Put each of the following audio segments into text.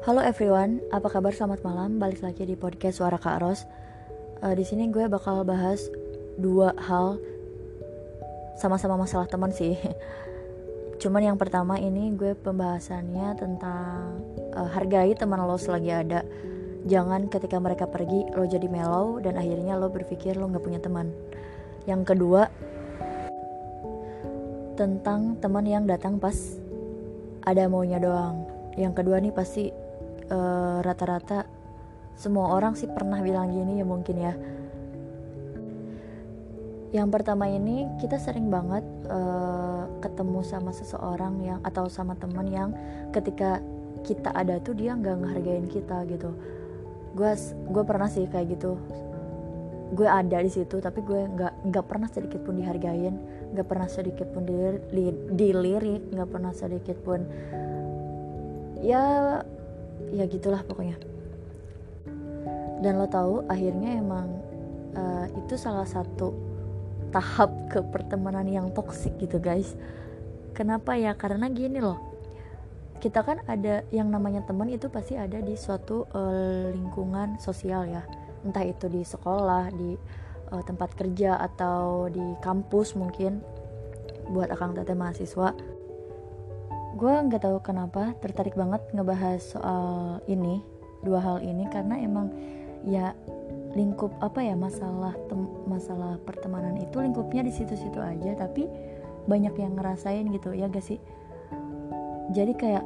Halo everyone, apa kabar? Selamat malam. Balik lagi di podcast Suara Kak Ros. Uh, di sini gue bakal bahas dua hal sama-sama masalah teman sih. Cuman yang pertama ini gue pembahasannya tentang uh, hargai teman lo selagi ada. Jangan ketika mereka pergi lo jadi mellow dan akhirnya lo berpikir lo nggak punya teman. Yang kedua tentang teman yang datang pas ada maunya doang. Yang kedua nih pasti eh, rata-rata semua orang sih pernah bilang gini ya mungkin ya. Yang pertama ini kita sering banget uh, ketemu sama seseorang yang atau sama teman yang ketika kita ada tuh dia nggak ngehargain kita gitu. Gue gue pernah sih kayak gitu. Gue ada di situ tapi gue nggak nggak pernah sedikit pun dihargain nggak pernah sedikit pun dilirik nggak pernah sedikit pun ya ya gitulah pokoknya. Dan lo tahu akhirnya emang uh, itu salah satu tahap ke pertemanan yang toksik gitu guys. Kenapa ya? Karena gini loh. Kita kan ada yang namanya teman itu pasti ada di suatu uh, lingkungan sosial ya. Entah itu di sekolah di uh, tempat kerja atau di kampus mungkin. Buat akang teteh mahasiswa gue nggak tahu kenapa tertarik banget ngebahas soal ini dua hal ini karena emang ya lingkup apa ya masalah tem masalah pertemanan itu lingkupnya di situ-situ aja tapi banyak yang ngerasain gitu ya gak sih? Jadi kayak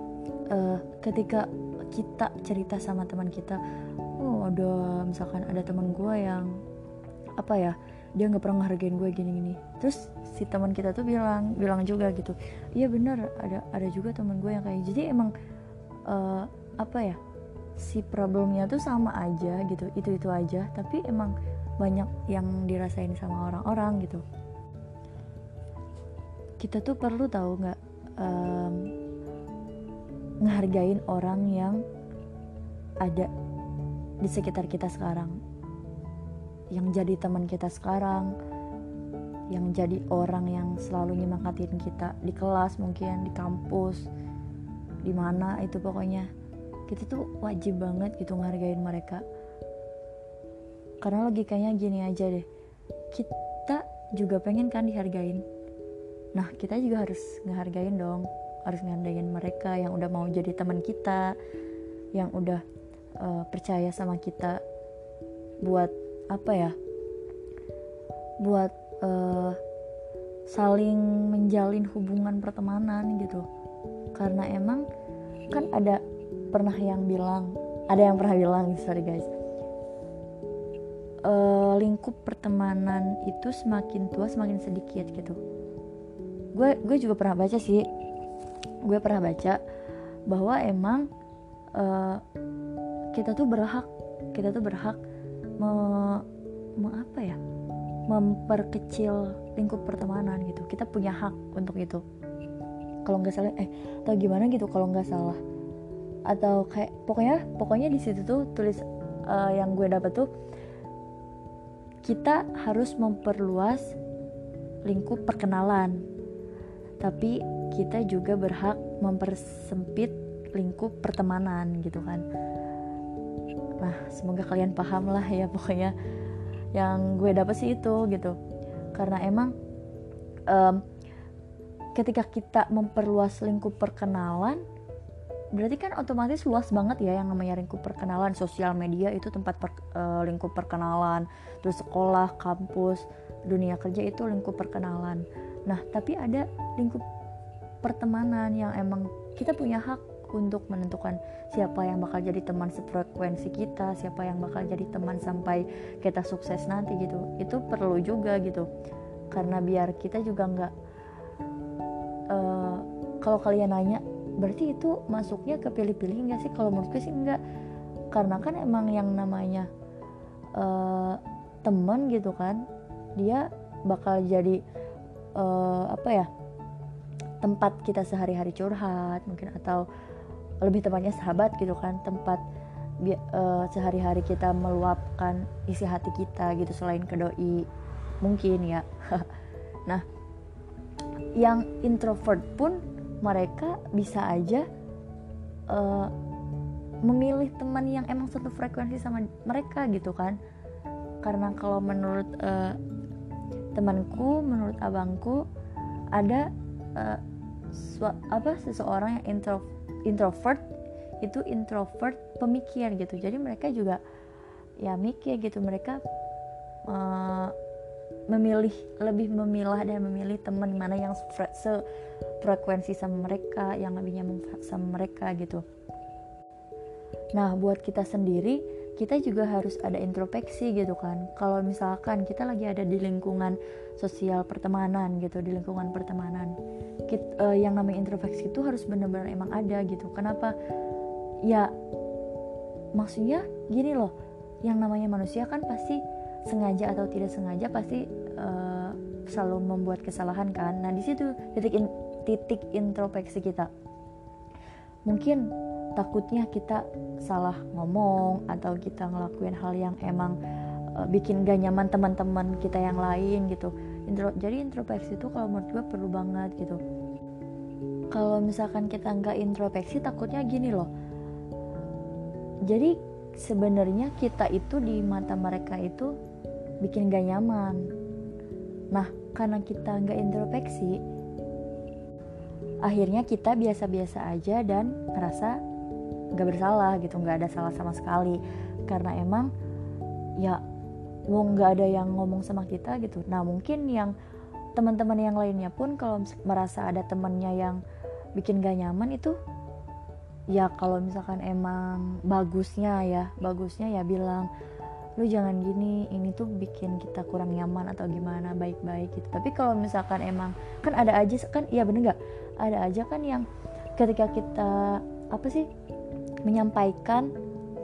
uh, ketika kita cerita sama teman kita oh ada misalkan ada teman gue yang apa ya dia nggak pernah ngehargain gue gini-gini. Terus si teman kita tuh bilang bilang juga gitu iya bener ada ada juga teman gue yang kayak jadi emang uh, apa ya si problemnya tuh sama aja gitu itu itu aja tapi emang banyak yang dirasain sama orang-orang gitu. Kita tuh perlu tahu nggak um, ngehargain orang yang ada di sekitar kita sekarang yang jadi teman kita sekarang yang jadi orang yang selalu nyemangatin kita di kelas mungkin di kampus di mana itu pokoknya. Kita tuh wajib banget gitu ngehargain mereka. Karena logikanya gini aja deh kita juga pengen kan dihargain. Nah kita juga harus ngehargain dong harus ngehargain mereka yang udah mau jadi teman kita yang udah uh, percaya sama kita buat apa ya buat uh, saling menjalin hubungan pertemanan gitu. Karena emang kan ada pernah yang bilang ada yang pernah bilang sorry guys. Uh, lingkup pertemanan itu semakin tua semakin sedikit gitu. Gue gue juga pernah baca sih. Gue pernah baca bahwa emang uh, kita tuh berhak kita tuh berhak me, me apa ya? Memperkecil lingkup pertemanan gitu. Kita punya hak untuk itu. Kalau nggak salah eh atau gimana gitu kalau nggak salah. Atau kayak pokoknya pokoknya di situ tuh tulis uh, yang gue dapat tuh kita harus memperluas lingkup perkenalan. Tapi kita juga berhak mempersempit lingkup pertemanan gitu kan nah semoga kalian paham lah ya pokoknya yang gue dapet sih itu gitu. Karena emang um, ketika kita memperluas lingkup perkenalan berarti kan otomatis luas banget ya yang namanya lingkup perkenalan. Sosial media itu tempat per, uh, lingkup perkenalan. Terus sekolah kampus dunia kerja itu lingkup perkenalan. Nah tapi ada lingkup pertemanan yang emang kita punya hak untuk menentukan siapa yang bakal jadi teman sefrekuensi kita, siapa yang bakal jadi teman sampai kita sukses nanti gitu. Itu perlu juga gitu. Karena biar kita juga nggak uh, kalau kalian nanya berarti itu masuknya ke pilih-pilih nggak sih? Kalau menurutku sih enggak. Karena kan emang yang namanya uh, teman gitu kan, dia bakal jadi uh, apa ya? tempat kita sehari-hari curhat mungkin atau lebih tepatnya sahabat gitu kan tempat uh, sehari-hari kita meluapkan isi hati kita gitu selain ke doi mungkin ya. Nah yang introvert pun mereka bisa aja uh, memilih teman yang emang satu frekuensi sama mereka gitu kan. Karena kalau menurut uh, temanku menurut abangku ada uh, apa seseorang yang intro, introvert itu introvert pemikir gitu. Jadi mereka juga ya mikir gitu. Mereka uh, memilih lebih memilah dan memilih teman mana yang sefrekuensi sama mereka yang lebih nyaman sama mereka gitu. Nah buat kita sendiri kita juga harus ada introspeksi gitu kan. Kalau misalkan kita lagi ada di lingkungan sosial pertemanan gitu di lingkungan pertemanan kita, uh, yang namanya introspeksi itu harus benar-benar emang ada gitu. Kenapa? Ya maksudnya gini loh yang namanya manusia kan pasti sengaja atau tidak sengaja pasti uh, selalu membuat kesalahan kan. Nah di situ titik in, titik introspeksi kita. Mungkin takutnya kita salah ngomong atau kita ngelakuin hal yang emang uh, bikin gak nyaman teman-teman kita yang lain gitu. Intro, jadi introspeksi itu kalau menurut gue perlu banget gitu. Kalau misalkan kita nggak introspeksi takutnya gini loh. Jadi sebenarnya kita itu di mata mereka itu bikin gak nyaman. Nah karena kita nggak introspeksi akhirnya kita biasa-biasa aja dan ngerasa nggak bersalah gitu nggak ada salah sama sekali. Karena emang ya wong nggak ada yang ngomong sama kita gitu. Nah mungkin yang teman-teman yang lainnya pun kalau merasa ada temannya yang bikin gak nyaman itu ya kalau misalkan emang bagusnya ya bagusnya ya bilang lu jangan gini ini tuh bikin kita kurang nyaman atau gimana baik-baik gitu. Tapi kalau misalkan emang kan ada aja kan iya bener nggak? Ada aja kan yang ketika kita apa sih menyampaikan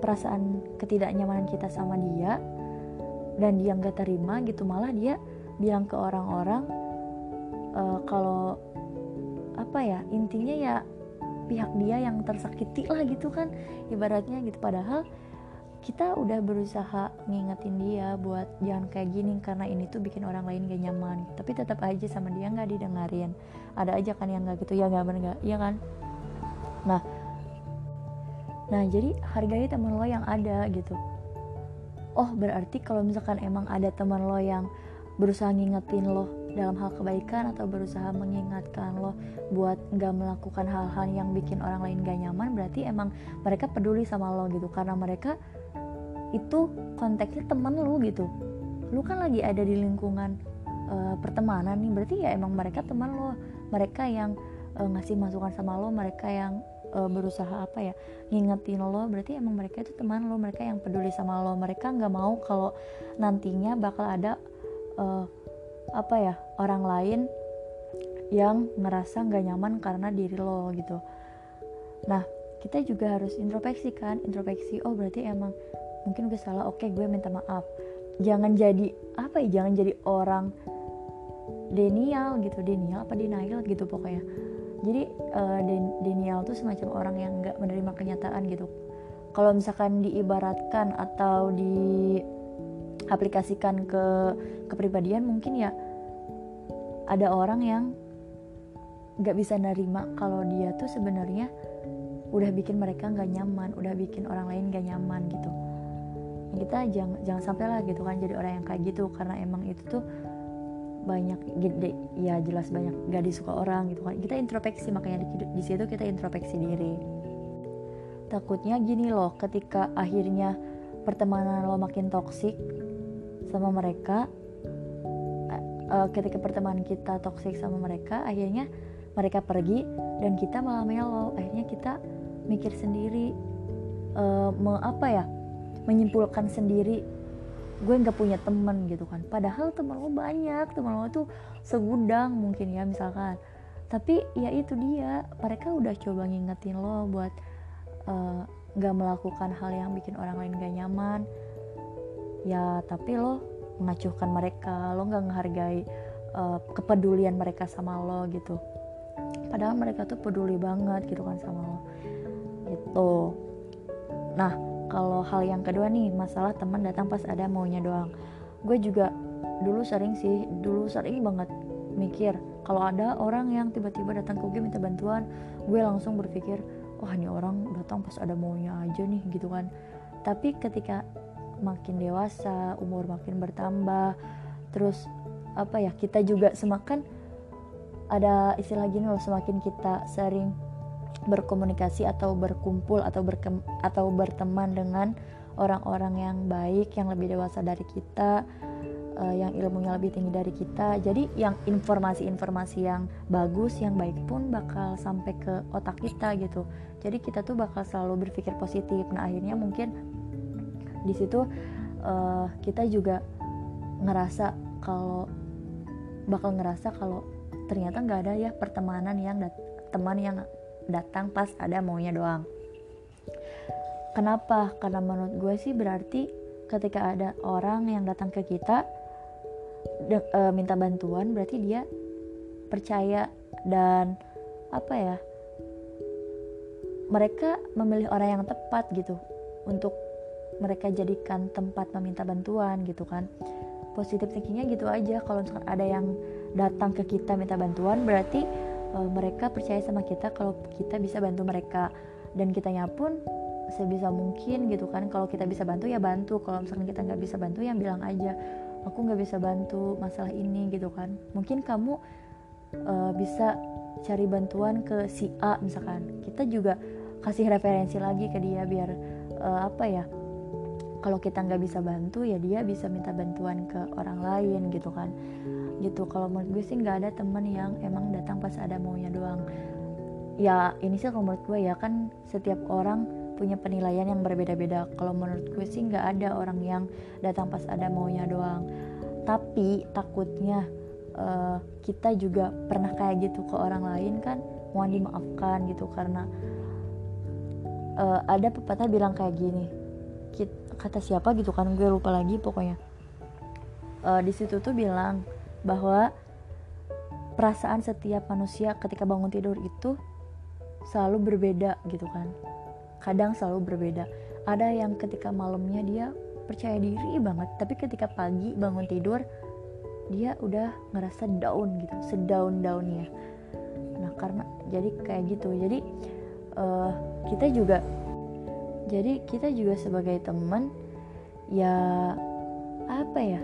perasaan ketidaknyamanan kita sama dia dan dia nggak terima gitu malah dia bilang ke orang-orang uh, kalau apa ya intinya ya pihak dia yang tersakiti lah gitu kan ibaratnya gitu. Padahal kita udah berusaha ngingetin dia buat jangan kayak gini karena ini tuh bikin orang lain gak nyaman. Tapi tetap aja sama dia nggak didengarin. Ada aja kan yang nggak gitu ya nggak bener iya kan? Nah nah jadi hargai teman lo yang ada gitu. Oh berarti kalau misalkan emang ada teman lo yang berusaha ngingetin lo dalam hal kebaikan atau berusaha mengingatkan lo buat nggak melakukan hal-hal yang bikin orang lain gak nyaman berarti emang mereka peduli sama lo gitu. Karena mereka itu konteksnya temen lo gitu. Lu kan lagi ada di lingkungan uh, pertemanan nih berarti ya emang mereka teman lo. Mereka yang uh, ngasih masukan sama lo mereka yang uh, berusaha apa ya ngingetin lo berarti emang mereka itu teman lo mereka yang peduli sama lo. Mereka nggak mau kalau nantinya bakal ada uh, apa ya orang lain yang ngerasa nggak nyaman karena diri lo gitu. Nah kita juga harus introspeksi kan introspeksi oh berarti emang mungkin gue salah oke gue minta maaf. Jangan jadi apa ya jangan jadi orang denial gitu denial apa denial gitu pokoknya jadi uh, Daniel tuh semacam orang yang nggak menerima kenyataan gitu. Kalau misalkan diibaratkan atau diaplikasikan ke kepribadian mungkin ya ada orang yang nggak bisa nerima kalau dia tuh sebenarnya udah bikin mereka nggak nyaman udah bikin orang lain nggak nyaman gitu. Kita jangan jangan sampai lah gitu kan jadi orang yang kayak gitu karena emang itu tuh banyak ya jelas banyak gak disuka orang gitu kan. Kita introspeksi makanya di, di situ kita introspeksi diri. Takutnya gini loh ketika akhirnya pertemanan lo makin toksik sama mereka uh, ketika pertemanan kita toksik sama mereka akhirnya mereka pergi dan kita malah melo akhirnya kita mikir sendiri uh, me, apa ya menyimpulkan sendiri gue nggak punya temen gitu kan. Padahal temen lo banyak temen lo tuh segudang mungkin ya misalkan. Tapi ya itu dia mereka udah coba ngingetin lo buat eh, nggak uh, melakukan hal yang bikin orang lain gak nyaman. Ya tapi lo mengacuhkan mereka lo nggak menghargai uh, kepedulian mereka sama lo gitu. Padahal mereka tuh peduli banget gitu kan sama lo. Gitu. Nah kalau hal yang kedua nih masalah teman datang pas ada maunya doang. Gue juga dulu sering sih dulu sering banget mikir kalau ada orang yang tiba-tiba datang ke gue minta bantuan gue langsung berpikir wah ini orang datang pas ada maunya aja nih gitu kan. Tapi ketika makin dewasa umur makin bertambah terus apa ya kita juga semakin ada istilah gini loh semakin kita sering berkomunikasi atau berkumpul atau berkem, atau berteman dengan orang-orang yang baik yang lebih dewasa dari kita uh, yang ilmunya lebih tinggi dari kita. Jadi yang informasi-informasi yang bagus yang baik pun bakal sampai ke otak kita gitu. Jadi kita tuh bakal selalu berpikir positif. Nah akhirnya mungkin di situ uh, kita juga ngerasa kalau bakal ngerasa kalau ternyata nggak ada ya pertemanan yang teman yang datang pas ada maunya doang. Kenapa? Karena menurut gue sih berarti ketika ada orang yang datang ke kita de, e, minta bantuan berarti dia percaya dan apa ya mereka memilih orang yang tepat gitu untuk mereka jadikan tempat meminta bantuan gitu kan. Positif thinkingnya gitu aja. Kalau misalkan ada yang datang ke kita minta bantuan berarti e, mereka percaya sama kita kalau kita bisa bantu mereka. Dan kitanya pun sebisa mungkin gitu kan kalau kita bisa bantu ya bantu. Kalau misalkan kita nggak bisa bantu yang bilang aja aku nggak bisa bantu masalah ini gitu kan. Mungkin kamu uh, bisa cari bantuan ke si A misalkan. Kita juga kasih referensi lagi ke dia biar uh, apa ya kalau kita nggak bisa bantu ya dia bisa minta bantuan ke orang lain gitu kan gitu. Kalau menurut gue sih nggak ada temen yang emang datang pas ada maunya doang. Ya ini sih kalau menurut gue ya kan setiap orang punya penilaian yang berbeda-beda. Kalau menurut gue sih nggak ada orang yang datang pas ada maunya doang. Tapi takutnya uh, kita juga pernah kayak gitu ke orang lain kan mohon dimaafkan gitu. Karena uh, ada pepatah bilang kayak gini kata siapa gitu kan gue lupa lagi pokoknya. Uh, di situ tuh bilang bahwa perasaan setiap manusia ketika bangun tidur itu selalu berbeda gitu kan. Kadang selalu berbeda. Ada yang ketika malamnya dia percaya diri banget tapi ketika pagi bangun tidur dia udah ngerasa down gitu sedown daunnya nah karena jadi kayak gitu. Jadi uh, kita juga jadi kita juga sebagai teman ya apa ya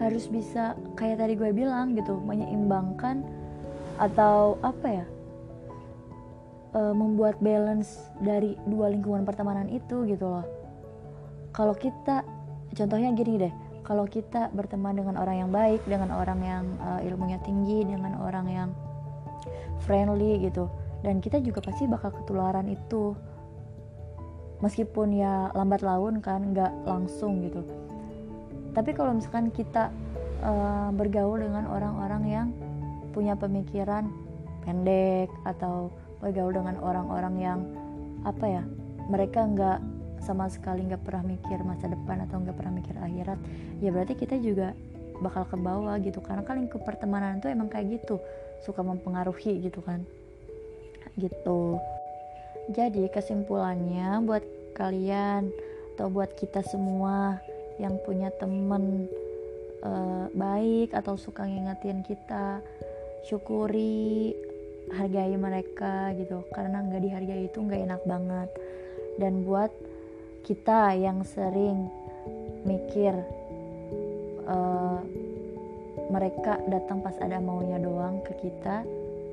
harus bisa kayak tadi gue bilang gitu menyeimbangkan atau apa ya uh, membuat balance dari dua lingkungan pertemanan itu gitu loh. Kalau kita contohnya gini deh kalau kita berteman dengan orang yang baik dengan orang yang uh, ilmunya tinggi dengan orang yang friendly gitu dan kita juga pasti bakal ketularan itu. Meskipun ya lambat laun kan nggak langsung gitu tapi kalau misalkan kita uh, bergaul dengan orang-orang yang punya pemikiran pendek atau bergaul dengan orang-orang yang apa ya mereka nggak sama sekali nggak pernah mikir masa depan atau nggak pernah mikir akhirat ya berarti kita juga bakal ke bawah gitu. Karena kan lingkup pertemanan itu emang kayak gitu suka mempengaruhi gitu kan. Gitu. Jadi kesimpulannya buat kalian atau buat kita semua yang punya temen uh, baik atau suka ngingetin kita syukuri hargai mereka gitu. Karena nggak dihargai itu nggak enak banget. Dan buat kita yang sering mikir uh, mereka datang pas ada maunya doang ke kita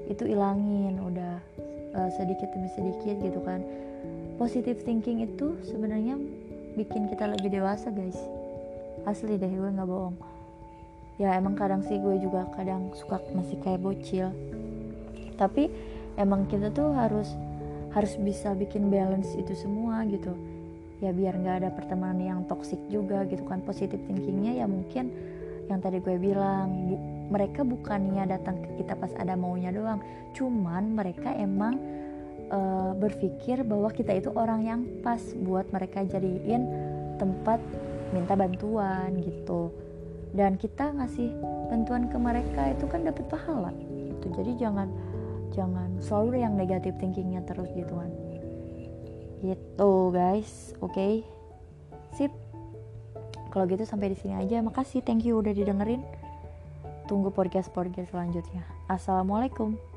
itu ilangin udah uh, sedikit demi sedikit gitu kan. Positive thinking itu sebenarnya bikin kita lebih dewasa guys asli deh gue nggak bohong. Ya emang kadang sih gue juga kadang suka masih kayak bocil. Tapi emang kita tuh harus harus bisa bikin balance itu semua gitu. Ya biar nggak ada pertemanan yang toksik juga gitu kan. Positif thinkingnya ya mungkin yang tadi gue bilang bu, mereka bukannya datang ke kita pas ada maunya doang. Cuman mereka emang uh, berpikir bahwa kita itu orang yang pas buat mereka jadiin tempat minta bantuan gitu. Dan kita ngasih bantuan ke mereka itu kan dapat pahala gitu. Jadi jangan jangan selalu yang negatif thinkingnya terus gitu kan. Gitu guys. Oke. Okay? sip. Kalau gitu sampai di sini aja. Makasih. Thank you udah didengerin. Tunggu podcast podcast selanjutnya. Assalamualaikum